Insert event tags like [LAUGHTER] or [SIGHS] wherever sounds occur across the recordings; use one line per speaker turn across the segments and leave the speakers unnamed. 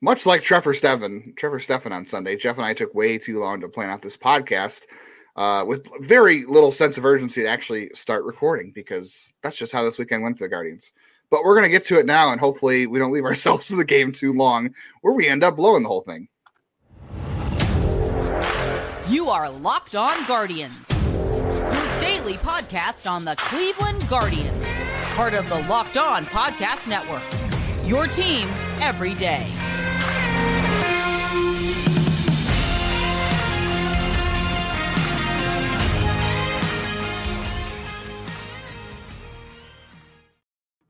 much like Trevor Stephan, Trevor Stephan on Sunday, Jeff and I took way too long to plan out this podcast uh, with very little sense of urgency to actually start recording because that's just how this weekend went for the Guardians. But we're going to get to it now, and hopefully, we don't leave [LAUGHS] ourselves in the game too long where we end up blowing the whole thing.
You are Locked On Guardians, your daily podcast on the Cleveland Guardians, part of the Locked On Podcast Network. Your team every day.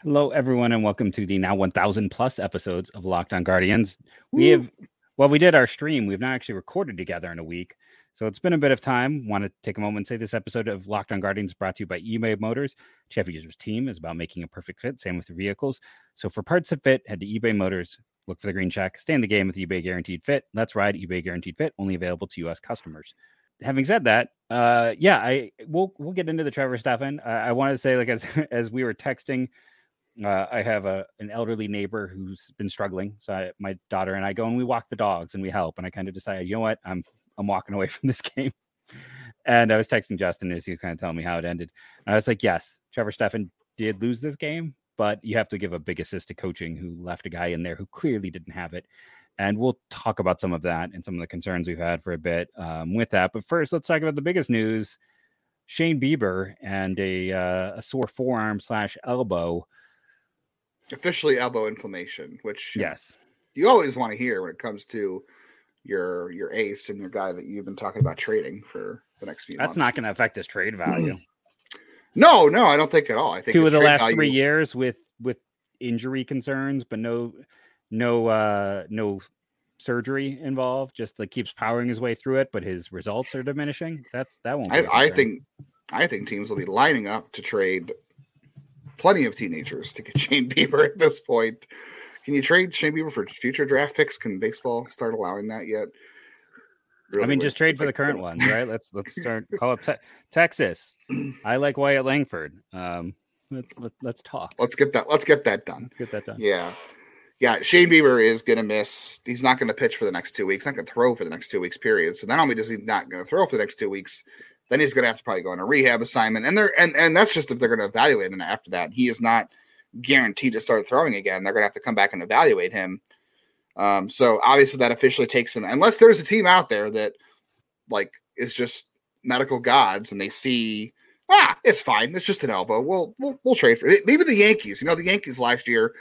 Hello, everyone, and welcome to the now 1,000 plus episodes of Locked On Guardians. We have, well, we did our stream. We've not actually recorded together in a week. So it's been a bit of time. Want to take a moment and say this episode of Locked On Guardians brought to you by eBay Motors. Chevy Users team is about making a perfect fit. Same with the vehicles. So for parts that fit, head to eBay Motors. Look for the green check. Stay in the game with eBay Guaranteed Fit. Let's ride eBay Guaranteed Fit. Only available to U.S. customers. Having said that, uh, yeah, I we'll we'll get into the Trevor Stephan. Uh, I want to say, like as [LAUGHS] as we were texting uh, I have a an elderly neighbor who's been struggling. So I, my daughter and I go and we walk the dogs and we help. And I kind of decided, you know what, I'm I'm walking [LAUGHS] away from this game. And I was texting Justin as he was kind of telling me how it ended. And I was like, yes, Trevor Stephan did lose this game, but you have to give a big assist to coaching who left a guy in there who clearly didn't have it. And we'll talk about some of that and some of the concerns we've had for a bit um, with that. But first, let's talk about the biggest news: Shane Bieber and a, uh, a sore forearm slash elbow
officially elbow inflammation, which
yes,
you always want to hear when it comes to your your ace and your guy that you've been talking about trading for the next few.
That's months. not going to affect his trade value. [CLEARS THROAT]
no, no, I don't think at all. I think
two of the last value... three years with with injury concerns, but no, no, uh no surgery involved. Just like keeps powering his way through it, but his results are diminishing. That's that won't.
I, I think I think teams will be lining up to trade plenty of teenagers to get [LAUGHS] Shane Bieber at this point. Can you trade Shane Bieber for future draft picks? Can baseball start allowing that yet?
Really I mean, just trade for the current ones, right? Let's let's [LAUGHS] start call up te- Texas. [CLEARS THROAT] I like Wyatt Langford. Um, let's let, us let us talk.
Let's get that. Let's get that done.
Let's get that done.
Yeah, yeah. Shane Bieber is gonna miss. He's not gonna pitch for the next two weeks. Not gonna throw for the next two weeks. Period. So not only does he not gonna throw for the next two weeks, then he's going to have to probably go on a rehab assignment, and they're and and that's just if they're going to evaluate him after that. He is not guaranteed to start throwing again. They're going to have to come back and evaluate him. Um, so obviously that officially takes him, unless there's a team out there that like is just medical gods and they see ah it's fine, it's just an elbow. We'll we'll, we'll trade for it. Maybe the Yankees. You know the Yankees last year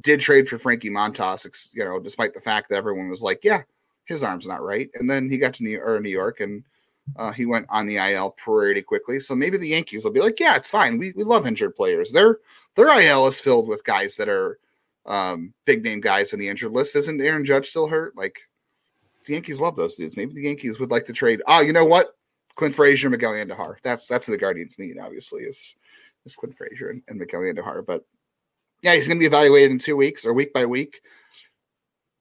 did trade for Frankie Montas. You know despite the fact that everyone was like yeah his arm's not right, and then he got to New, or New York and uh, he went on the IL pretty quickly. So maybe the Yankees will be like, yeah, it's fine. We, we love injured players. Their their IL is filled with guys that are um, big name guys in the injured list. Isn't Aaron Judge still hurt? Like the Yankees love those dudes. Maybe the Yankees would like to trade. Ah, you know what? Clint Frazier, Miguel Andujar. That's that's the Guardians need. Obviously, is is Clint Frazier and, and Miguel Andujar. But yeah, he's to be evaluated in two weeks or week by week.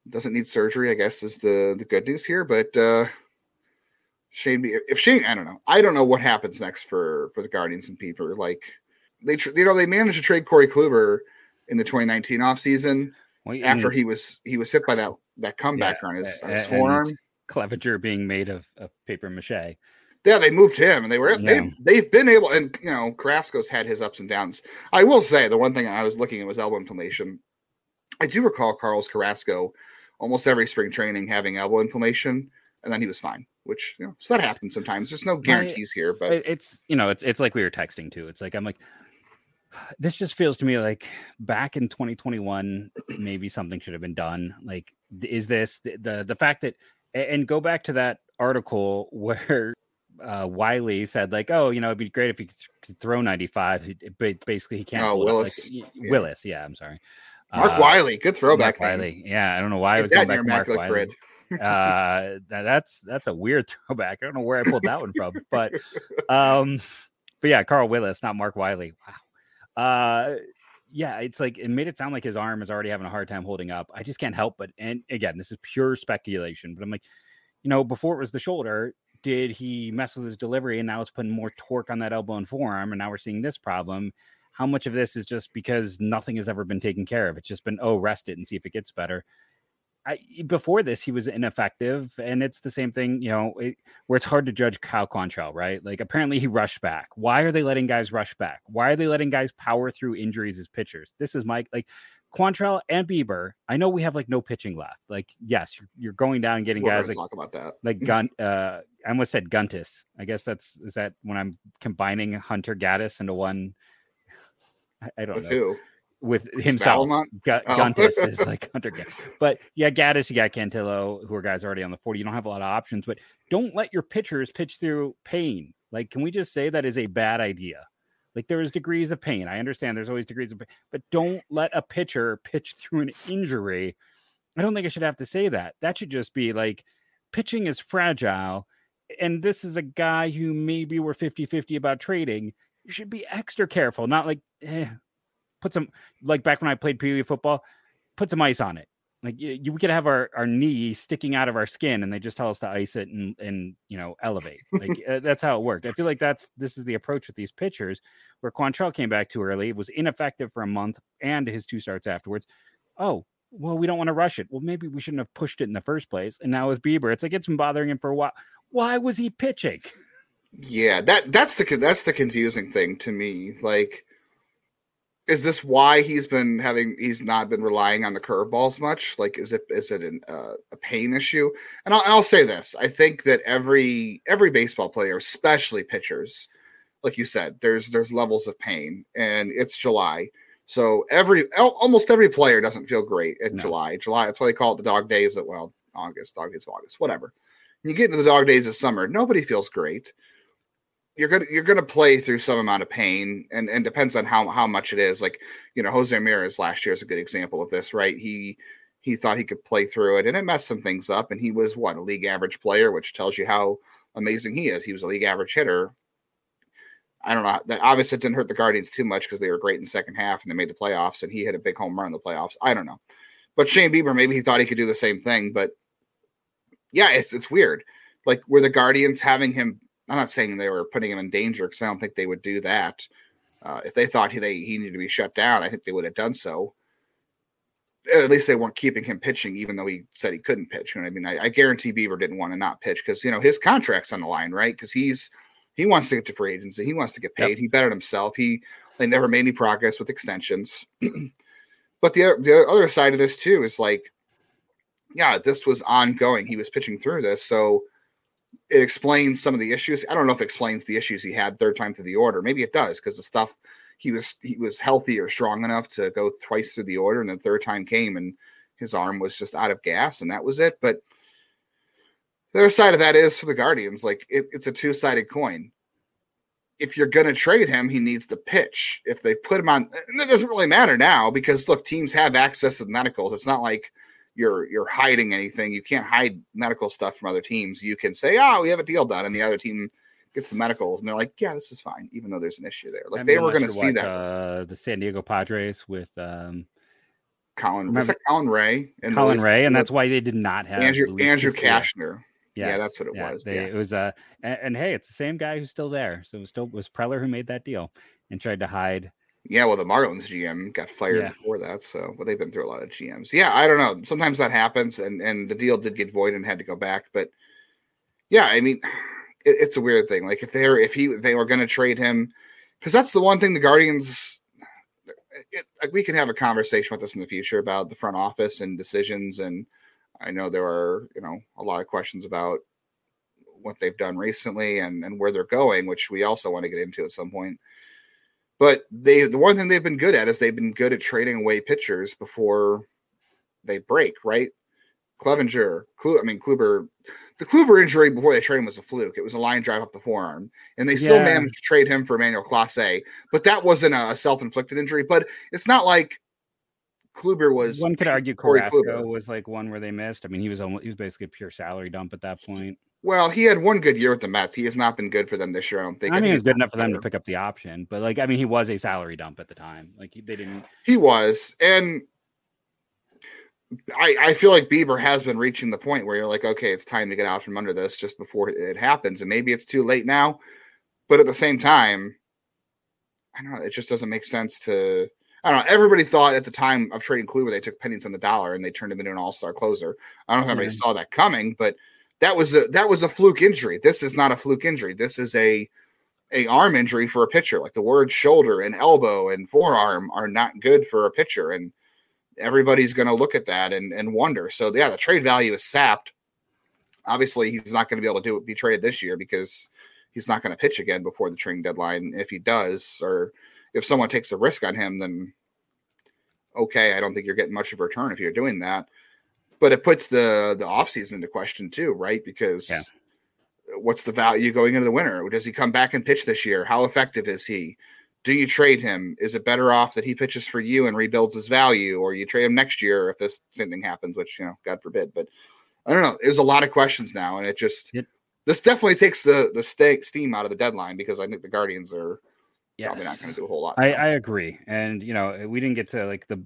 Doesn't need surgery, I guess, is the the good news here. But uh, Shane, if Shane, I don't know. I don't know what happens next for for the Guardians and Bieber. Like they, you know, they managed to trade Corey Kluber in the 2019 offseason well, after he was he was hit by that that comeback yeah, on his, on his forearm.
Clevinger being made of, of paper mache.
Yeah, they moved him, and they were yeah. they they've been able, and you know, Carrasco's had his ups and downs. I will say the one thing I was looking at was elbow inflammation. I do recall Carlos Carrasco almost every spring training having elbow inflammation, and then he was fine which you know, so that happens sometimes. There's no guarantees here, but
it's you know, it's it's like we were texting too. It's like I'm like, [SIGHS] this just feels to me like back in 2021, [CLEARS THROAT] maybe something should have been done. Like, is this the the, the fact that and go back to that article [LAUGHS] where uh, Wiley said like, oh, you know, it'd be great if he could throw 95, but basically he can't.
Oh, Willis.
Like, yeah. Willis, yeah, I'm sorry.
Mark uh, Wiley, good throwback.
Mark Wiley, yeah, I don't know why Get I was going back to Mark Wiley. Grid uh, that's that's a weird [LAUGHS] throwback. I don't know where I pulled that one from, but um, but yeah, Carl Willis, not Mark Wiley. Wow. Uh, yeah, it's like it made it sound like his arm is already having a hard time holding up. I just can't help but, and again, this is pure speculation, but I'm like, you know, before it was the shoulder, did he mess with his delivery and now it's putting more torque on that elbow and forearm, and now we're seeing this problem. How much of this is just because nothing has ever been taken care of? It's just been, oh, rest it and see if it gets better I, before this, he was ineffective, and it's the same thing, you know, it, where it's hard to judge Cal Quantrill, right? Like, apparently he rushed back. Why are they letting guys rush back? Why are they letting guys power through injuries as pitchers? This is Mike, like Quantrill and Bieber. I know we have like no pitching left. Like, yes, you're, you're going down and getting
We're
guys like
talk about that.
like Gun. Uh, I almost said Guntis. I guess that's is that when I'm combining Hunter Gaddis into one. [LAUGHS] I, I don't
With
know
who?
With himself.
Oh. [LAUGHS]
Guntis is like Hunter. But yeah, Gaddis, you got Cantillo, who are guys already on the 40. You don't have a lot of options, but don't let your pitchers pitch through pain. Like, can we just say that is a bad idea? Like, there is degrees of pain. I understand there's always degrees of pain, but don't let a pitcher pitch through an injury. I don't think I should have to say that. That should just be like pitching is fragile. And this is a guy who maybe we're 50 50 about trading. You should be extra careful, not like, eh, put some like back when I played Pee Wee football, put some ice on it. Like you, you we could have our, our knee sticking out of our skin, and they just tell us to ice it and and you know elevate. Like uh, that's how it worked. I feel like that's this is the approach with these pitchers, where Quantrill came back too early, it was ineffective for a month, and his two starts afterwards. Oh well, we don't want to rush it. Well, maybe we shouldn't have pushed it in the first place. And now with Bieber, it's like it's been bothering him for a while. Why was he pitching?
Yeah, that that's the that's the confusing thing to me. Like, is this why he's been having he's not been relying on the curveballs much? Like, is it is it an, uh, a pain issue? And I'll, I'll say this: I think that every every baseball player, especially pitchers, like you said, there's there's levels of pain, and it's July. So every almost every player doesn't feel great in
No.
July. July, that's why they call it the dog days. Of well, August, dog days of August, whatever. You get into the dog days of summer, nobody feels great. You're gonna you're gonna play through some amount of pain, and and depends on how how much it is. Like you know, Jose Ramirez last year is a good example of this, right? He he thought he could play through it, and it messed some things up. And he was what a league average player, which tells you how amazing he is. He was a league average hitter. I don't know. That obviously it didn't hurt the Guardians too much because they were great in the second half and they made the playoffs, and he hit a big home run in the playoffs. I don't know, but Shane Bieber maybe he thought he could do the same thing, but yeah, it's it's weird. Like were the Guardians having him? I'm not saying they were putting him in danger because I don't think they would do that. Uh, if they thought he they, he needed to be shut down, I think they would have done so. At least they weren't keeping him pitching, even though he said he couldn't pitch. You know what I mean? I, I guarantee Bieber didn't want to not pitch because you know his contract's on the line, right? Because he's he wants to get to free agency, he wants to get paid.
Yep.
He bettered himself. He they never made any progress with extensions. [CLEARS THROAT] but the the other side of this too is like, yeah, this was ongoing. He was pitching through this, so it explains some of the issues. I don't know if it explains the issues he had third time through the order. Maybe it does because the stuff he was he was healthy or strong enough to go twice through the order, and the third time came and his arm was just out of gas, and that was it. But the other side of that is for the Guardians, like it, it's a two sided coin. If you're going to trade him, he needs to pitch. If they put him on, it doesn't really matter now because look, teams have access to the medicals. It's not like you're you're hiding anything. You can't hide medical stuff from other teams. You can say, "Oh, we have a deal done," and the other team gets the medicals, and they're like, "Yeah, this is fine," even though there's an issue there. Like
I
they were going to see that.
Uh, the San Diego Padres with um,
Colin, was
remember-
that Colin Rea and
Colin Rea, and that's why they did not have
Andrew
Luis
Andrew. Cashner. Yeah, that's what it was,
they-
yeah.
It was uh, and, and hey, it's the same guy who's still there. So it was still it was Preller who made that deal and tried to hide.
Yeah, well, the Marlins GM got fired
Yeah.
before that, so but they've been through a lot of GMs. Yeah, I don't know. Sometimes that happens, and and the deal did get void and had to go back. But yeah, I mean, [SIGHS] it, it's a weird thing. Like if they're if he they were going to trade him, because that's the one thing the Guardians. Eh, it, like we can have a conversation with this in the future about the front office and decisions, and I know there are you know a lot of questions about what they've done recently and and where they're going, which we also want to get into at some point. But they the one thing they've been good at is they've been good at trading away pitchers before they break, right? Clevinger, Klu, I mean Kluber, the Kluber injury before they traded him was a fluke. It was a line drive off the forearm, and they still
Yeah.
managed to trade him for Emmanuel Clase. But that wasn't a self-inflicted injury. But it's not like Kluber was.
One could argue
Corey
Carrasco
Kluber.
was like one where they missed. I mean, he was almost he was basically a pure salary dump at that point.
Well, he had one good year with the Mets. He has not been good for them this year. I don't think.
I mean,
think he's
good enough for them to pick up the option, but like, I mean, he was a salary dump at the time. Like, he, they didn't.
He was, and I I feel like Bieber has been reaching the point where you're like, okay, it's time to get out from under this just before it happens, and maybe it's too late now, but at the same time, I don't know. It just doesn't make sense to. I don't know. Everybody thought at the time of trading Kluber they took pennies on the dollar and they turned him into an all star closer. I don't know if anybody saw that coming, but that was a that was a fluke injury. This is not a fluke injury. This is a a arm injury for a pitcher. Like the words shoulder and elbow and forearm are not good for a pitcher, and everybody's going to look at that and and wonder. So yeah, the trade value is sapped. Obviously, he's not going to be able to do it, be traded this year because he's not going to pitch again before the trading deadline. If he does, or if someone takes a risk on him, then okay, I don't think you're getting much of a return if you're doing that. But it puts the the offseason into question too, right? Because yeah. what's the value going into the winter? Does he come back and pitch this year? How effective is he? Do you trade him? Is it better off that he pitches for you and rebuilds his value, or you trade him next year if this same thing happens, which you know, God forbid. But I don't know. There's a lot of questions now, and it just it, this definitely takes the the steam out of the deadline because I think the Guardians are yes. probably not going to do a whole lot.
I, I, agree, and you know we didn't get to like the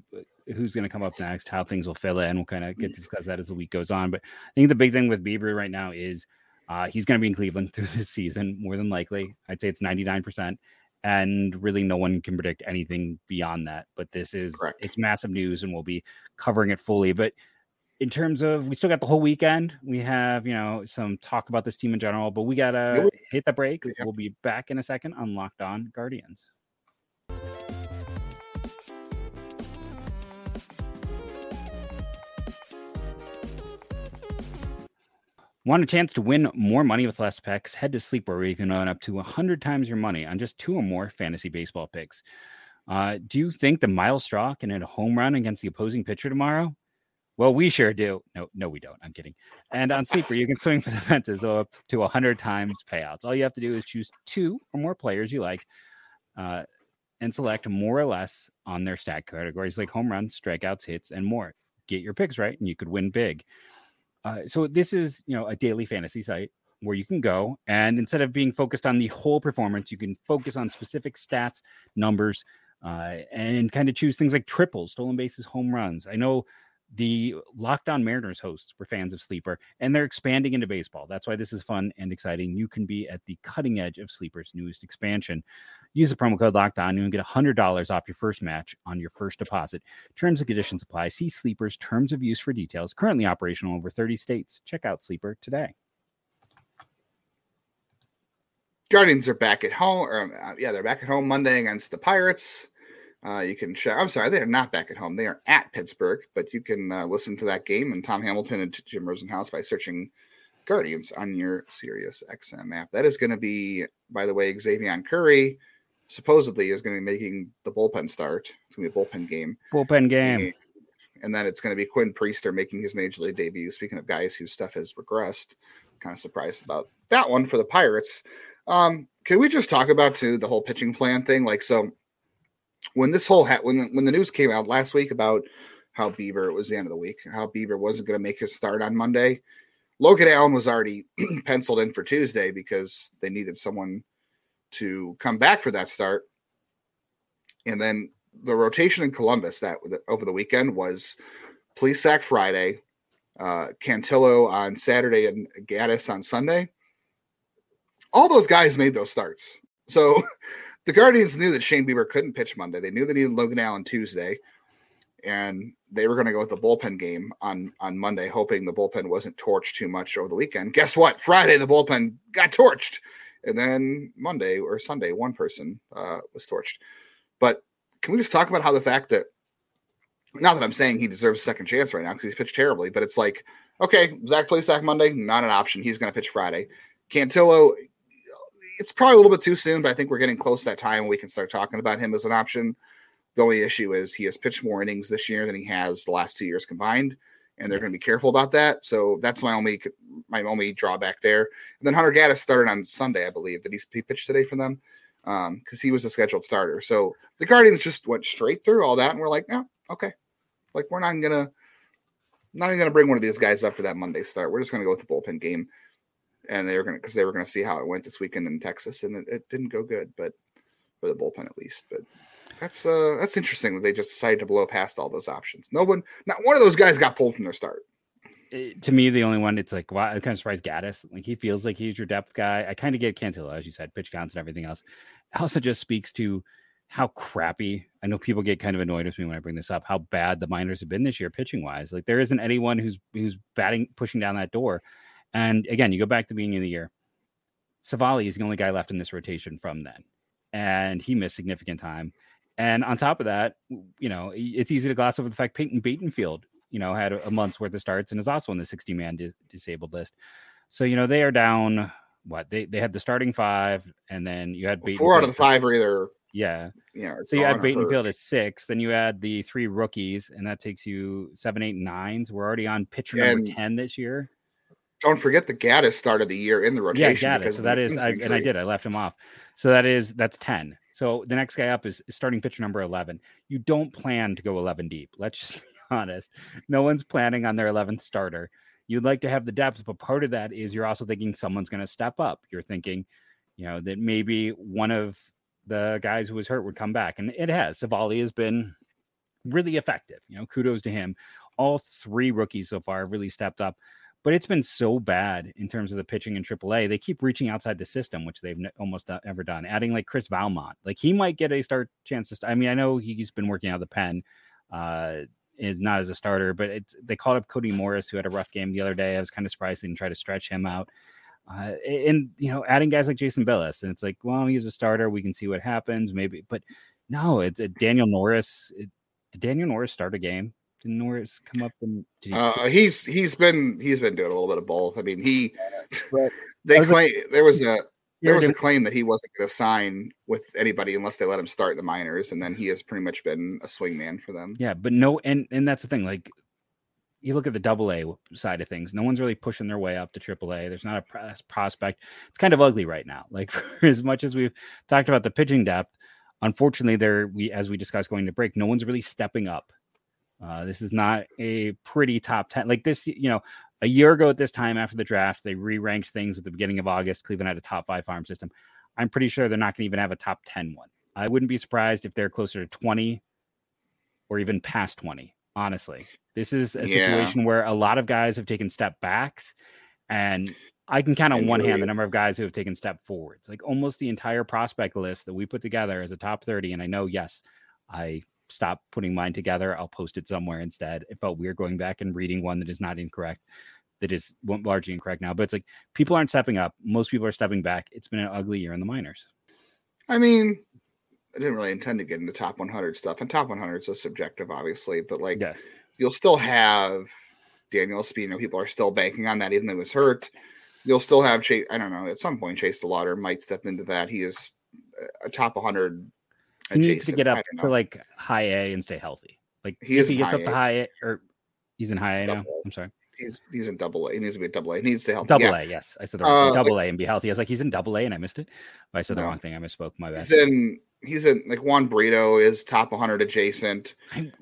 who's going to come up next, how things will fill in. We'll kind of get to discuss that as the week goes on. But I think the big thing with Bieber right now is uh, he's going to be in Cleveland [LAUGHS] through this season more than likely. I'd say it's ninety nine percent. And really, no one can predict anything beyond that. But this is Correct. it's massive news, and we'll be covering it fully. But in terms of we still got the whole weekend. We have, you know, some talk about this team in general, but we gotta hit the break. Yeah. We'll be back in a second on Locked On Guardians. Want a chance to win more money with less picks? Head to Sleeper where you can earn up to 100 times your money on just two or more fantasy baseball picks. Uh, do you think the Myles Straw can hit a home run against the opposing pitcher tomorrow? Well, we sure do. No, no, we don't. I'm kidding. And on [LAUGHS] Sleeper, you can swing for the fences up to 100 times payouts. All you have to do is choose two or more players you like uh, and select more or less on their stat categories like home runs, strikeouts, hits, and more. Get your picks right, and you could win big. Uh, so this is, you know, a daily fantasy site where you can go and instead of being focused on the whole performance, you can focus on specific stats, numbers, uh, and kind of choose things like triples, stolen bases, home runs. I know the Locked On Mariners hosts were fans of Sleeper, and they're expanding into baseball. That's why this is fun and exciting. You can be at the cutting edge of Sleeper's newest expansion. Use the promo code Locked On, and get $100 off your first match on your first deposit. Terms and conditions apply. See Sleeper's terms of use for details. Currently operational over 30 states. Check out Sleeper today.
Guardians are back at home. Or, uh, yeah, they're back at home Monday against the Pirates. Uh, you can check. I'm sorry, they are not back at home. They are at Pittsburgh, but you can uh, listen to that game and Tom Hamilton and Jim Rosenhaus by searching Guardians on your Sirius XM app. That is going to be, by the way, Xzavion Curry supposedly is going to be making the bullpen start. It's going to be a bullpen game.
Bullpen game.
And then it's going to be Quinn Priester making his major league debut. Speaking of guys whose stuff has regressed, kind of surprised about that one for the Pirates. Um, can we just talk about too the whole pitching plan thing? Like, so when this whole ha- when when the news came out last week about how Bieber it was the end of the week, how Bieber wasn't going to make his start on Monday. Logan Allen was already [CLEARS THROAT] penciled in for Tuesday because they needed someone to come back for that start. And then the rotation in Columbus that over the weekend was Plesac Friday, uh, Cantillo on Saturday, and Gaddis on Sunday. All those guys made those starts. So [LAUGHS] the Guardians knew that Shane Bieber couldn't pitch Monday. They knew they needed Logan Allen Tuesday, and they were going to go with the bullpen game on on Monday, hoping the bullpen wasn't torched too much over the weekend. Guess what? Friday the bullpen got torched, and then Monday or Sunday one person uh, was torched. But can we just talk about how the fact that not that I'm saying he deserves a second chance right now because he's pitched terribly, but it's like okay, Zach Plesac Monday, not an option. He's going to pitch Friday. Cantillo, it's probably a little bit too soon, but I think we're getting close to that time when we can start talking about him as an option. The only issue is he has pitched more innings this year than he has the last two years combined, and they're going to be careful about that. So that's my only my only drawback there. And then Hunter Gaddis started on Sunday, I believe. Did he, he pitch today for them? Because um, he was a scheduled starter. So the Guardians just went straight through all that, and we're like, yeah, okay, like we're not gonna not even gonna bring one of these guys up for that Monday start. We're just gonna go with the bullpen game and they were going to because they were going to see how it went this weekend in Texas, and it, it, didn't go good, but for the bullpen at least. But that's uh that's interesting that they just decided to blow past all those options. No one, not one of those guys got pulled from their start.
It, to me, the only one it's like, wow, I'm kind of surprised Gaddis. Like he feels like he's your depth guy. I kind of get Cantillo, as you said, pitch counts and everything else. It also just speaks to how crappy. I know people get kind of annoyed with me when I bring this up. How bad the minors have been this year, pitching wise. Like there isn't anyone who's who's batting, pushing down that door. And again, you go back to the beginning of the year. Civale is the only guy left in this rotation from then, and he missed significant time. And on top of that, you know, it's easy to gloss over the fact Peyton Battenfield, you know, had a, month's worth of starts and is also on the 60 man di- disabled list. So, you know, they are down what they, they had the starting five, and then you had
Battenfield four out of the five are either
yeah. Yeah. So you add Battenfield at six, then you add the three rookies, and that takes you seven, eight, nines. We're already on pitcher and number 10 this year.
Don't forget the Gaddis started the year in the rotation.
Yeah, Gaddis. So that is, I, and I did. I left him off. So that is that's 10. So the next guy up is, is starting pitcher number 11. You don't plan to go 11 deep. Let's just [LAUGHS] be honest. No one's planning on their 11th starter. You'd like to have the depth, but part of that is you're also thinking someone's going to step up. You're thinking, you know, that maybe one of the guys who was hurt would come back. And it has. Civale has been really effective. You know, kudos to him. All three rookies so far have really stepped up. But it's been so bad in terms of the pitching in AAA. They keep reaching outside the system, which they've almost never done. Adding like Chris Valmont, like he might get a start chance to. St- I mean, I know he's been working out the pen, uh, is not as a starter, but it's they called up Cody Morris, who had a rough game the other day. I was kind of surprised they didn't try to stretch him out. Uh, and you know, adding guys like Jason Bilous, and it's like, well, he's a starter. We can see what happens, maybe. But no, it's a Daniel Norris. It, did Daniel Norris start a game? Did Norris come up and?
He... Uh, he's he's been he's been doing a little bit of both. I mean, he [LAUGHS] they claim there was a there was a claim that he wasn't going to sign with anybody unless they let him start the minors, and then he has pretty much been a swing man for them.
Yeah, but no, and and that's the thing. Like you look at the double A side of things, no one's really pushing their way up to triple A. There's not a prospect. It's kind of ugly right now. [LAUGHS] Like as much as we've talked about the pitching depth, unfortunately, there we as we discussed going to break, no one's really stepping up. Uh, this is not a pretty top ten. Like this, you know, a year ago at this time after the draft, they re-ranked things at the beginning of August. Cleveland had a top five farm system. I'm pretty sure they're not going to even have a top 10 one. I wouldn't be surprised if they're closer to 20 or even past 20 honestly. This is a yeah. situation where a lot of guys have taken step backs, and I can count on one hand the number of guys who have taken step forwards. Like almost the entire prospect list that we put together as a top 30. And I know, yes, I stopped putting mine together. I'll post it somewhere instead. It felt weird going back and reading one that is not incorrect, that is largely incorrect now. But it's like people aren't stepping up. Most people are stepping back. It's been an ugly year in the minors.
I mean, I didn't really intend to get into top 100 stuff, and top 100 is so subjective, obviously. But like,
yes.
you'll still have Daniel Espino. People are still banking on that, even though he was hurt. You'll still have Chase. I don't know. At some point, Chase DeLauter might step into that. He is a top 100.
He needs to get up to like high A and stay healthy. Like he if he gets up to high A, or he's in high A now. I'm sorry
he's he's in double A. He needs to be a double A. He needs to help.
Double yeah. A, yes. I said the wrong uh, double like, A and be healthy. I was like, he's in double A and I missed it. I said no. the wrong thing. I misspoke. My bad.
He's in he's in like Juan Brito is top 100 adjacent.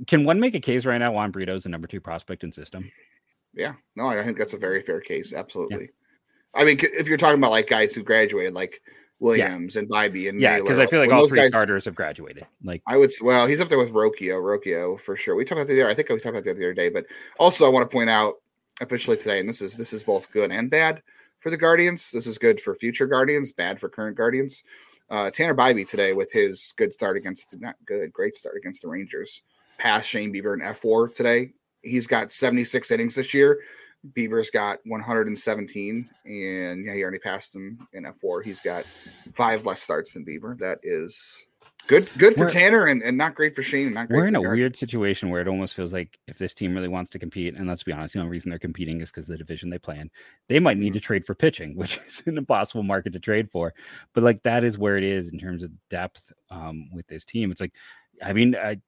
Can one make a case right now? Juan Brito is the number two prospect in system.
Yeah, no, I think that's a very fair case. Absolutely. Yeah. I mean, if you're talking about like guys who graduated, like Williams yeah. and Bibee and
yeah, because I feel like all three guys, starters have graduated. Like
I would, well, he's up there with Rocchio, Rocchio for sure. We talked about the other. I think we talked about that the other day, but also I want to point out officially today, and this is this is both good and bad for the Guardians. This is good for future Guardians, bad for current Guardians. Uh, Tanner Bibee today with his good start against not good, great start against the Rangers. Passed Shane Bieber in fWAR today. He's got 76 innings this year. Bieber's got 117, and yeah, he already passed him in fWAR. He's got five less starts than Bieber. That is Good, good for we're, Tanner, and, and not great for Shane. Not
we're in a weird situation where it almost feels like if this team really wants to compete, and let's be honest, the only reason they're competing is because the division they play in, they might need mm-hmm. to trade for pitching, [LAUGHS] which is an impossible market to trade for. But like that is where it is in terms of depth um, with this team. It's like, I mean, I.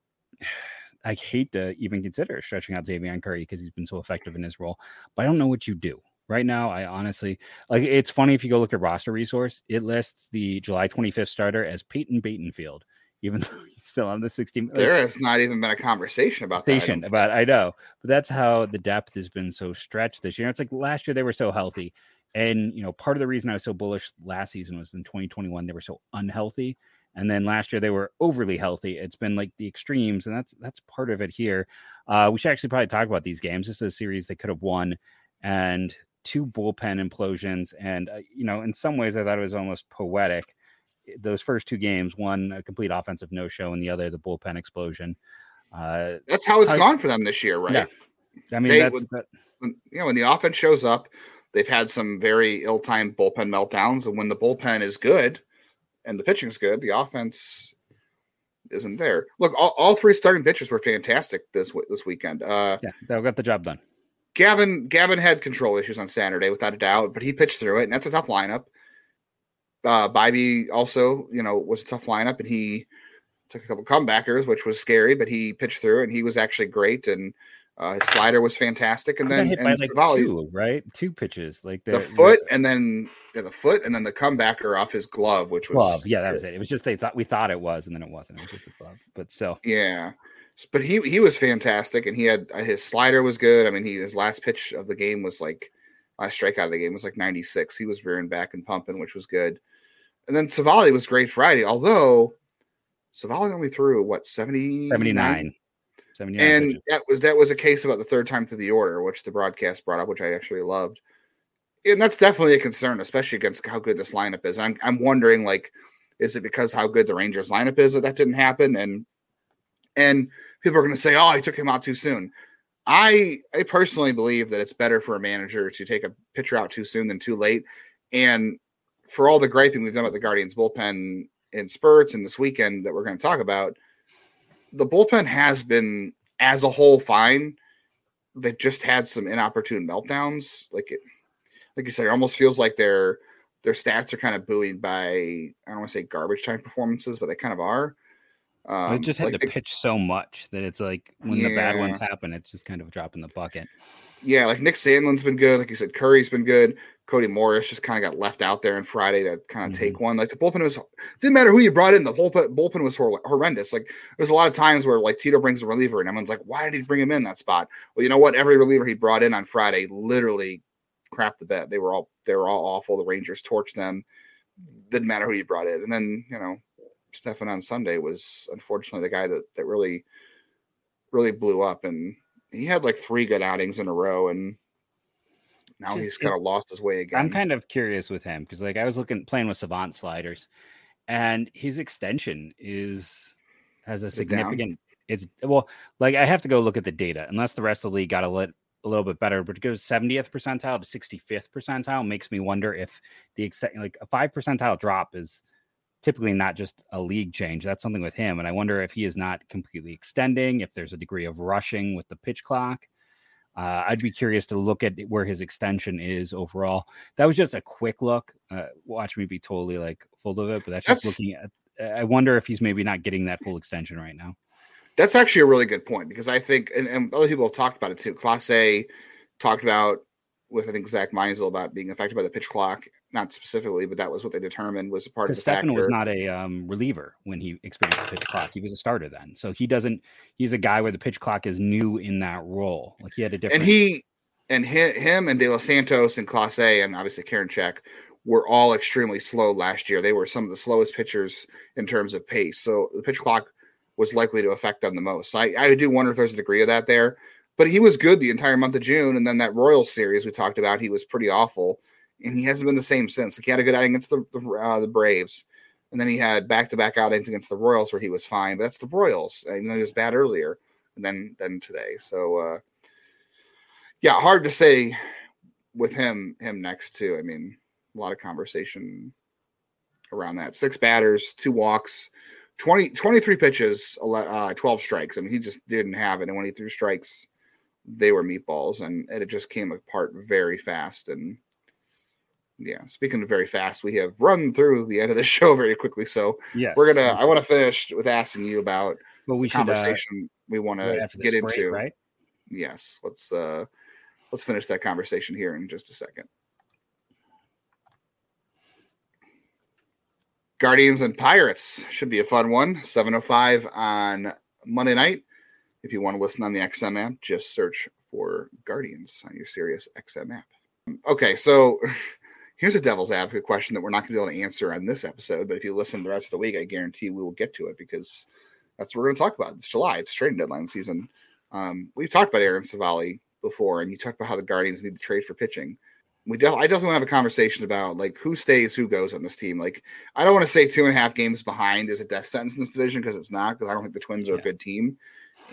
I hate to even consider stretching out Xzavion Curry because he's been so effective in his role, but I don't know what you do right now. I honestly like it's funny if you go look at roster resource, it lists the July 25th starter as Peyton Battenfield, even [LAUGHS] though he's still on the 16.
There has not even been a conversation about
that. about I know, but that's how the depth has been so stretched this year. It's like last year they were so healthy. And you know, part of the reason I was so bullish last season was in 2021 they were so unhealthy. And then last year they were overly healthy. It's been like the extremes, and that's that's part of it here. Uh, we should actually probably talk about these games. This is a series they could have won, and two bullpen implosions. And, uh, you know, in some ways, I thought it was almost poetic. those first two games, one a complete offensive no show, and the other the bullpen explosion. Uh,
that's how it's gone for them this year, right?
Yeah. I mean, they, that's, that,
when, you know, when the offense shows up, they've had some very ill-timed bullpen meltdowns, and when the bullpen is good and the pitching is good, the offense isn't there. Look, all, all three starting pitchers were fantastic this this weekend. Uh,
yeah, they got the job done.
Gavin Gavin had control issues on Saturday without a doubt, but he pitched through it, and that's a tough lineup. Uh, Bibee also, you know, was a tough lineup, and he took a couple comebackers, which was scary, but he pitched through and he was actually great. And uh, his slider was fantastic, and then
hit
and
like two, right? Two pitches, like
the, the foot, the, and then yeah, the foot, and then the comebacker off his glove, which was
glove. Yeah, that was it. It was just they thought we thought it was, and then it wasn't. It was just a glove, but still,
yeah. But he he was fantastic, and he had uh, his slider was good. I mean, he his last pitch of the game was like last strikeout of the game was like 96. He was rearing back and pumping, which was good. And then Civale was great Friday, although Civale only threw what 70
79.
79 and pitches. that was that was a case about the third time through the order, which the broadcast brought up, which I actually loved. And that's definitely a concern, especially against how good this lineup is. I'm I'm wondering, like, is it because how good the Rangers lineup is that that didn't happen? And and people are going to say, "Oh, I took him out too soon." I I personally believe that it's better for a manager to take a pitcher out too soon than too late. And for all the griping we've done about the Guardians bullpen in spurts and this weekend that we're going to talk about, the bullpen has been as a whole fine. They've just had some inopportune meltdowns. Like it, like you said, it almost feels like their their stats are kind of buoyed by I don't want to say garbage time performances, but they kind of are.
Um, I just had like to they, pitch so much that it's like when yeah. the bad ones happen, it's just kind of a drop in the bucket.
Yeah, like Nick Sandlin's been good. Like you said, Curry's been good. Cody Morris just kind of got left out there on Friday to kind of mm-hmm. take one. Like the bullpen was didn't matter who you brought in. The bullpen bullpen was horrendous. Like there's a lot of times where like Tito brings a reliever and everyone's like, why did he bring him in that spot? Well, you know what? Every reliever he brought in on Friday literally crapped the bed. They were all they were all awful. The Rangers torched them. Didn't matter who you brought in. And then you know Stephan on Sunday was unfortunately the guy that that really really blew up and he had like three good outings in a row and now Just, he's kind of lost his way again.
I'm kind of curious with him because like I was looking playing with savant sliders and his extension is has a significant it's well like I have to go look at the data unless the rest of the league got a lit a little bit better, but it goes 70th percentile to 65th percentile makes me wonder if the extent like a five percentile drop is typically not just a league change. That's something with him. And I wonder if he is not completely extending, if there's a degree of rushing with the pitch clock. Uh, I'd be curious to look at where his extension is overall. That was just a quick look. Uh, watch me be totally like full of it, but that's, that's just looking at. I wonder if he's maybe not getting that full extension right now.
That's actually a really good point because I think, and, and other people have talked about it too. Clase talked about with I think Zack Meisel about being affected by the pitch clock, not specifically, but that was what they determined was a part of the
Stephan was not a um, reliever when he experienced the pitch clock. He was a starter then, so he doesn't. He's a guy where the pitch clock is new in that role. Like he had a different.
And he and him and De Los Santos and Clase and obviously Karinchak were all extremely slow last year. They were some of the slowest pitchers in terms of pace. So the pitch clock was likely to affect them the most. I, I do wonder if there's a degree of that there. But he was good the entire month of June, and then that Royals series we talked about, he was pretty awful and he hasn't been the same since. Like he had a good outing against the the, uh, the Braves, and then he had back to back outings against the Royals where he was fine. But that's the Royals, even though he was bad earlier than than today. So uh, yeah, hard to say with him him next too. I mean, a lot of conversation around that. Six batters, two walks. 20, 23 pitches, uh, 12 strikes. I mean, he just didn't have it. And when he threw strikes, they were meatballs. And, it just came apart very fast. And yeah, speaking of very fast, we have run through the end of the [LAUGHS] show very quickly. So
yeah,
we're gonna. I want to finish with asking you about well, we should, uh, conversation uh, we want to get into.
Right?
Yes. Let's uh let's finish that conversation here in just a second. Guardians and Pirates should be a fun one. 705 on Monday night. If you want to listen on the XM app, just search for Guardians on your Sirius XM app. Okay, so [LAUGHS] Here's a devil's advocate question that we're not going to be able to answer on this episode, but if you listen the rest of the week, I guarantee we will get to it because that's what we're going to talk about. It's July, it's trading deadline season. Um, we've talked about Aaron Civale before, and you talked about how the Guardians need to trade for pitching. We def- I definitely want to have a conversation about like who stays, who goes on this team. Like, I don't want to say two and a half games behind is a death sentence in this division because it's not. Because I don't think the Twins are yeah. a good team,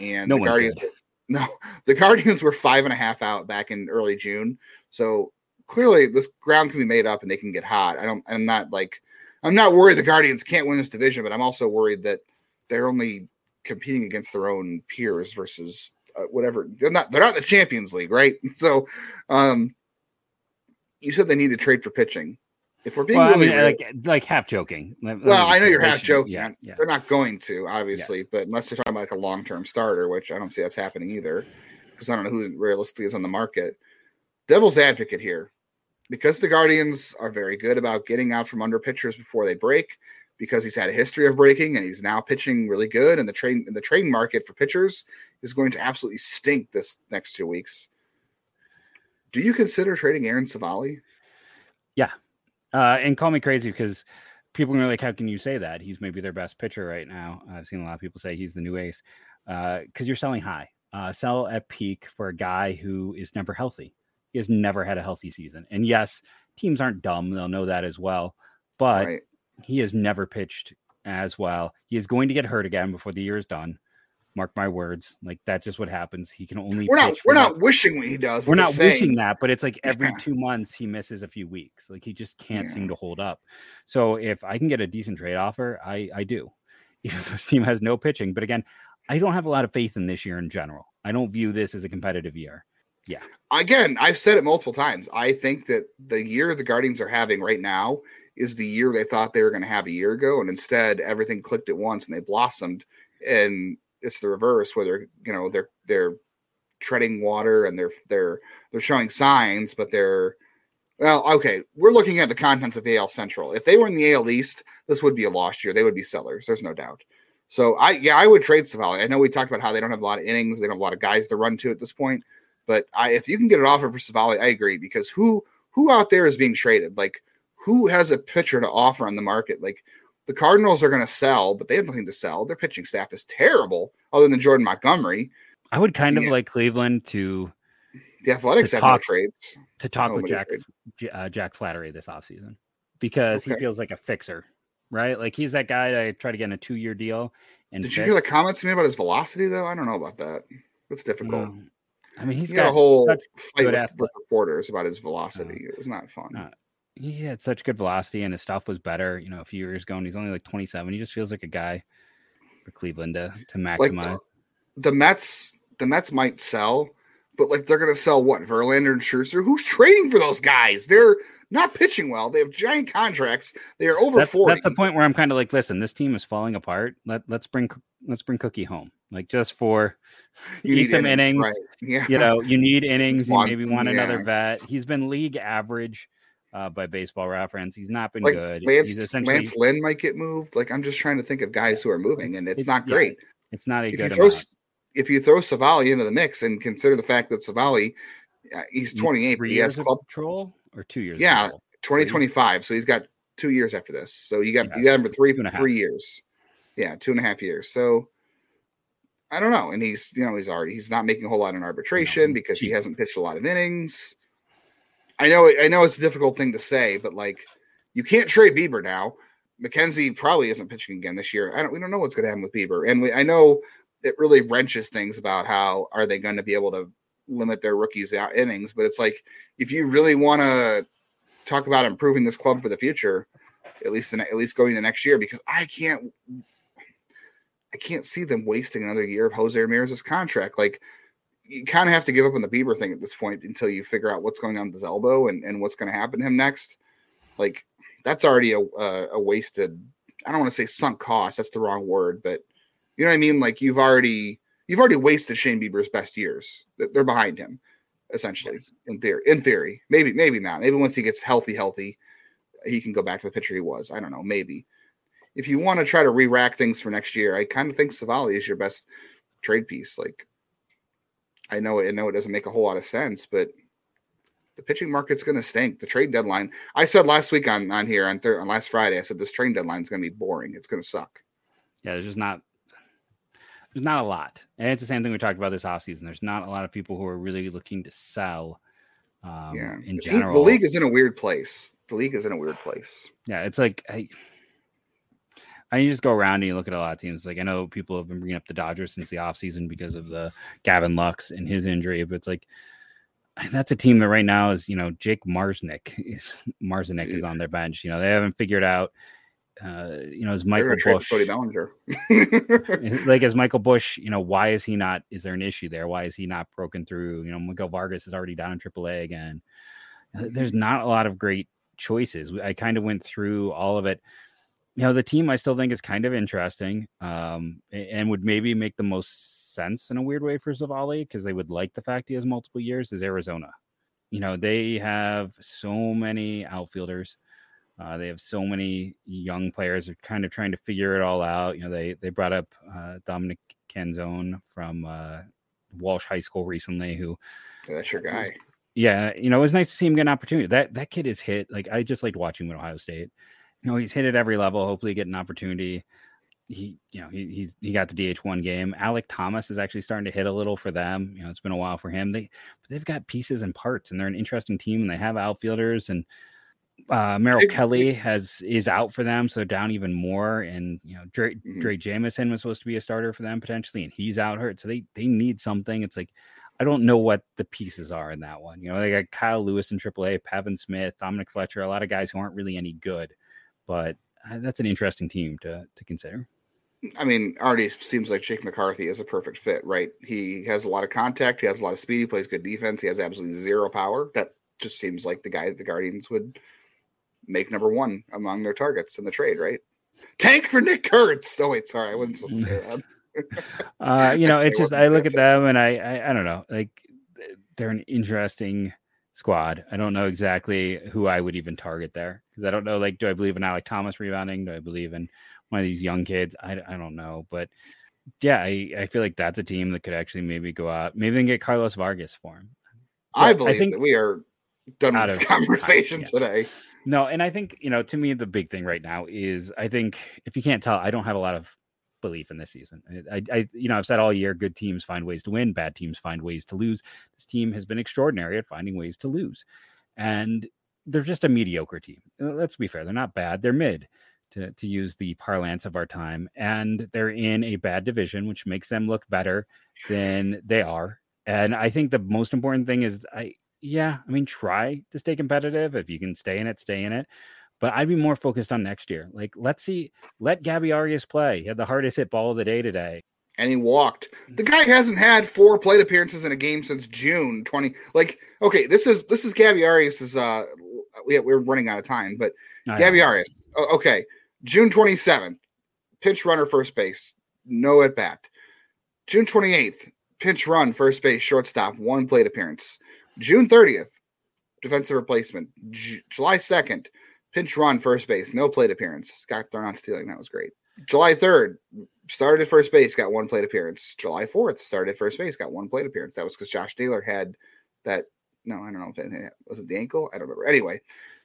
and no the Guardians. Good. [LAUGHS] No, the Guardians were five and a half out back in early June. So clearly, this ground can be made up and they can get hot. I don't. I'm not like. I'm not worried the Guardians can't win this division, but I'm also worried that they're only competing against their own peers versus uh, whatever. They're not. They're not in the Champions League, right? [LAUGHS] So, um, you said they need to trade for pitching. If we're being well, really
I mean, like like half joking.
Well, I know you're half joking. Yeah, yeah. They're not going to, obviously, yes. but unless they're talking about like a long term starter, which I don't see that's happening either, because I don't know who realistically is on the market. Devil's advocate here, because the Guardians are very good about getting out from under pitchers before they break, because he's had a history of breaking and he's now pitching really good, and the trade the trade market for pitchers is going to absolutely stink this next two weeks. Do you consider trading Aaron Civale?
Yeah. Uh, and call me crazy because people are like, how can you say that? He's maybe their best pitcher right now. I've seen a lot of people say he's the new ace because uh, you're selling high. Uh, sell at peak for a guy who is never healthy. He has never had a healthy season. And yes, teams aren't dumb. They'll know that as well. But right. he has never pitched as well. He is going to get hurt again before the year is done. Mark my words. Like that's just what happens. He can only.
We're not. We're not wishing he does.
We're, we're not saying. wishing that, but it's like every yeah. two months he misses a few weeks. Like he just can't yeah. seem to hold up. So if I can get a decent trade offer, I I do. [LAUGHS] Even this team has no pitching, but again, I don't have a lot of faith in this year in general. I don't view this as a competitive year. Yeah.
Again, I've said it multiple times. I think that the year the Guardians are having right now is the year they thought they were going to have a year ago, and instead everything clicked at once and they blossomed. And it's the reverse where they're you know they're they're treading water and they're they're they're showing signs, but they're well, okay. We're looking at the contents of AL Central. If they were in the AL East, this would be a lost year. They would be sellers. There's no doubt. So I yeah, I would trade Civale. I know we talked about how they don't have a lot of innings, they don't have a lot of guys to run to at this point. But I if you can get an offer for Civale, I agree because who who out there is being traded? Like who has a pitcher to offer on the market? Like the Cardinals are going to sell, but they have nothing to sell. Their pitching staff is terrible, other than Jordan Montgomery.
I would kind of like Cleveland to.
The Athletics to have talk, no trades
to talk oh, with Jack uh, Jack Flaherty this offseason because okay. he feels like a fixer, right? Like he's that guy I try to get in a two year deal. And
did fix. you hear the comments to me about his velocity though? I don't know about that. That's difficult. No.
I mean, he's
he
got,
got, a whole fight with, with, reporters about his velocity. Uh, it was not fun uh,
he had such good velocity and his stuff was better, you know, a few years ago. And he's only like 27. He just feels like a guy for Cleveland to, to maximize. Like
the Mets, the Mets might sell, but like they're gonna sell what Verlander and Scherzer. Who's trading for those guys? They're not pitching well. They have giant contracts. They are over
that's,
40.
That's the point where I'm kind of like, listen, this team is falling apart. Let let's bring let's bring Cookie home. Like just for [LAUGHS] you need some innings. innings. Right. Yeah. You know, you need innings. You maybe want yeah. another vet. He's been league average uh, by Baseball Reference. He's not been like good.
Lance, essentially... Lance Lynn might get moved. Like I'm just trying to think of guys who are moving, and it's, it's not great. Yeah,
it's not a if good.
You throw, if you throw Civale into the mix and consider the fact that Civale, uh, he's 28, but he has club
control or two years.
Yeah, 2025. So he's got two years after this. So you got yeah, you got him for three three years. Yeah, two and a half years. So I don't know. And he's you know he's already he's not making a whole lot in arbitration no, because he hasn't pitched a lot of innings. I know I know it's a difficult thing to say, but like you can't trade Bieber now. McKenzie probably isn't pitching again this year. I don't we don't know what's going to happen with Bieber, and we, I know it really wrenches things about how are they going to be able to limit their rookies out innings. But it's like if you really want to talk about improving this club for the future, at least at least going the next year, because I can't I can't see them wasting another year of Jose Ramirez's contract. Like you kind of have to give up on the Bieber thing at this point until you figure out what's going on with his elbow and, and what's going to happen to him next. Like that's already a, a, a wasted. I don't want to say sunk cost. That's the wrong word, but you know what I mean. Like you've already you've already wasted Shane Bieber's best years. They're behind him, essentially. Yes. In theory, in theory, maybe maybe not. Maybe once he gets healthy, healthy, he can go back to the pitcher he was. I don't know. Maybe if you want to try to re-rack things for next year, I kind of think Civale is your best trade piece. Like I know I know it doesn't make a whole lot of sense, but the pitching market's going to stink. The trade deadline. I said last week on on here on, thir- on last Friday. I said this trade deadline is going to be boring. It's going to suck.
Yeah, there's just not there's not a lot, and it's the same thing we talked about this offseason. There's not a lot of people who are really looking to sell Um,
yeah,
in
See,
general,
the league is in a weird place. The league is in a weird place.
Yeah, it's like I, I just go around and you look at a lot of teams. Like I know people have been bringing up the Dodgers since the offseason because of the Gavin Lux and his injury, but it's like that's a team that right now is you know Jake Marisnick is [LAUGHS] Marisnick is on their bench. You know they haven't figured out. Uh, you know, as Michael Busch,
Cody Bellinger. [LAUGHS]
like as [LAUGHS] Michael Busch, you know, why is he not? Is there an issue there? Why is he not broken through? You know, Miguel Vargas is already down in AAA again. Uh, there's not a lot of great choices. I kind of went through all of it. You know, the team I still think is kind of interesting, um, and would maybe make the most sense in a weird way for Civale because they would like the fact he has multiple years. Is Arizona? You know, they have so many outfielders. Uh, they have so many young players are kind of trying to figure it all out. You know, they they brought up uh, Dominic Canzone from uh, Walsh High School recently, who
yeah, that's your guy.
Yeah, you know, it was nice to see him get an opportunity. That that kid is hit. Like I just liked watching him at Ohio State. Know, he's hit at every level. Hopefully, get an opportunity. He, you know, he he's he got the DH one game. Alek Thomas is actually starting to hit a little for them. You know, it's been a while for him. They but they've got pieces and parts, and they're an interesting team, and they have outfielders and uh Merrill Kelly has is out for them, so down even more. And you know, Dre, mm-hmm. Drey Jameson was supposed to be a starter for them potentially, and he's out hurt. So they they need something. It's like I don't know what the pieces are in that one. You know, they got Kyle Lewis in AAA, Pavin Smith, Dominic Fletcher, a lot of guys who aren't really any good, but uh, that's an interesting team to to consider.
I mean, already seems like Jake McCarthy is a perfect fit, right? He has a lot of contact, he has a lot of speed, he plays good defense, he has absolutely zero power. That just seems like the guy that the Guardians would make number one among their targets in the trade, right? Tank for Nick Kurtz. Oh wait, sorry, I wasn't supposed to say
that. [LAUGHS] uh, you [LAUGHS] know, it's just I look at them and I, I I don't know, like they're an interesting squad. I don't know exactly who I would even target there because I don't know. Like, do I believe in Alek Thomas rebounding? Do I believe in one of these young kids? I, I don't know, but yeah, I, I feel like that's a team that could actually maybe go out, maybe then get Carlos Vargas for him.
I believe I think that we are done with this conversation yeah. today.
No, and I think, you know, to me, the big thing right now is I think if you can't tell, I don't have a lot of belief in this season. I, I, you know, I've said all year, good teams find ways to win, bad teams find ways to lose. This team has been extraordinary at finding ways to lose. And they're just a mediocre team. Uh, let's be fair. They're not bad. They're mid to, to use the parlance of our time. And they're in a bad division, which makes them look better than they are. And I think the most important thing is I, yeah, I mean, try to stay competitive. If you can stay in it, stay in it. But I'd be more focused on next year. Like, let's see, let Gabby Arias play. He had the hardest hit ball of the day today.
And he walked. The guy hasn't had four plate appearances in a game since June 20. Like, okay, this is this is Gabby Arias's uh we, we're running out of time, but oh, Gabby yeah. Arias. okay. June 27th, pinch runner first base, no at bat. June 28th, pinch run first base, shortstop, one plate appearance. June 30th, defensive replacement. J- July 2nd, pinch run first base, no plate appearance. Got thrown out stealing. That was great. July 3rd, started at first base, got one plate appearance. July 4th, started at first base, got one plate appearance. That was because Josh Naylor had that. No, I don't know. If was it the ankle? I don't remember. Anyway,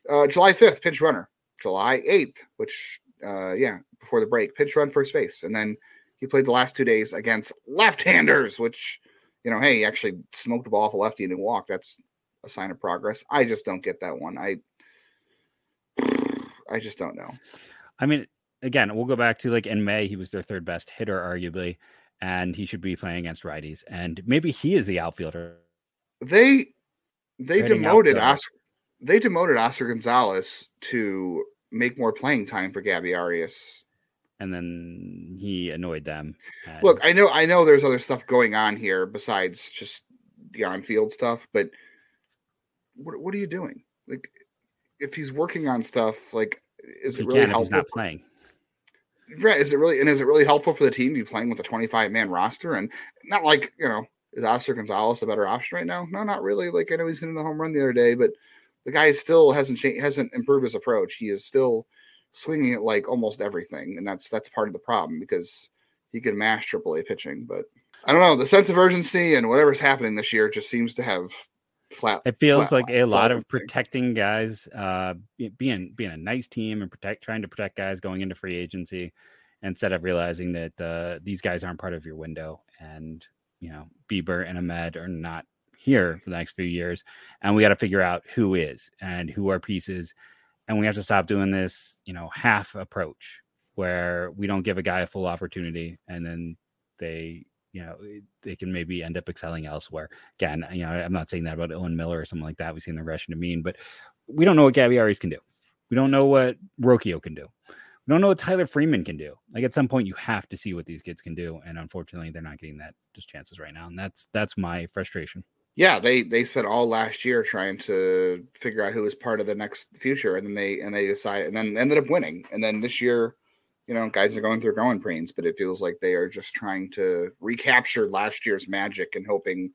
uh, July 5th, pinch runner. July 8th, which, uh, yeah, before the break, pinch run first base. And then he played the last two days against left handers, which you know, hey, he actually smoked a ball off a lefty and walk. That's a sign of progress. I just don't get that one. I I just don't know.
I mean, again, we'll go back to like in May, he was their third best hitter, arguably, and he should be playing against righties. And maybe he is the outfielder.
They they demoted Oscar they demoted Oscar Gonzalez to make more playing time for Gabby Arias
and then he annoyed them.
And... Look, I know, I know, there's other stuff going on here besides just the on-field stuff, but what what are you doing? Like, if he's working on stuff, like, is he it really helpful? He's
not playing.
Right? Is it really and is it really helpful for the team to be playing with a 25 man roster and not like you know is Oscar Gonzalez a better option right now? No, not really. Like I know he's hitting the home run the other day, but the guy still hasn't changed, hasn't improved his approach. He is still swinging it like almost everything, and that's that's part of the problem because he can mash AAA pitching. But I don't know the sense of urgency and whatever's happening this year just seems to have flat.
It feels
flat
like a lot of protecting guys, uh, being being a nice team and protect trying to protect guys going into free agency instead of realizing that uh, these guys aren't part of your window and you know Bieber and Amed are not here for the next few years. And we got to figure out who is and who are pieces. And we have to stop doing this, you know, half approach where we don't give a guy a full opportunity and then they, you know, they can maybe end up excelling elsewhere. Again, you know, I'm not saying that about Owen Miller or something like that. We've seen the Russian Amin, but we don't know what Gabby Arias can do. We don't know what Rocchio can do. We don't know what Tyler Freeman can do. Like at some point, you have to see what these kids can do, and unfortunately, they're not getting that just chances right now, and that's that's my frustration.
Yeah, they they spent all last year trying to figure out who was part of the next future, and then they and they decide, and then ended up winning, and then this year, you know, guys are going through growing pains, but it feels like they are just trying to recapture last year's magic and hoping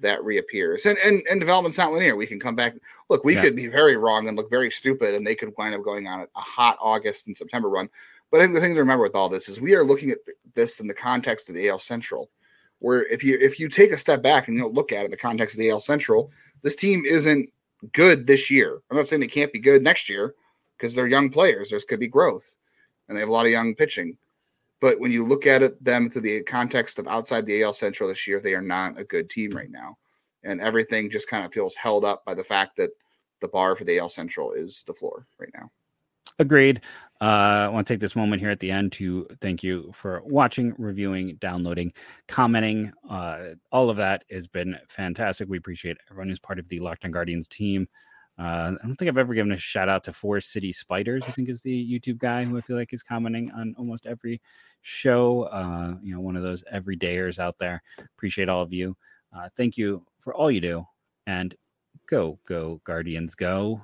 that reappears. And and, and development's not linear. We can come back. Look, we yeah. could be very wrong and look very stupid, and they could wind up going on a hot August and September run. But I think the thing to remember with all this is we are looking at this in the context of the AL Central, where if you if you take a step back and you know, look at it in the context of the AL Central, this team isn't good this year. I'm not saying they can't be good next year because they're young players. There's could be growth, and they have a lot of young pitching. But when you look at it, them through the context of outside the AL Central this year, they are not a good team right now. And everything just kind of feels held up by the fact that the bar for the AL Central is the floor right now.
Agreed. Uh, I want to take this moment here at the end to thank you for watching, reviewing, downloading, commenting. Uh, all of that has been fantastic. We appreciate everyone who's part of the Locked On Guardians team. Uh, I don't think I've ever given a shout out to Forest City Spiders. I think is the YouTube guy who I feel like is commenting on almost every show. Uh, you know, one of those everydayers out there. Appreciate all of you. Uh, thank you for all you do, and go, go, Guardians, go.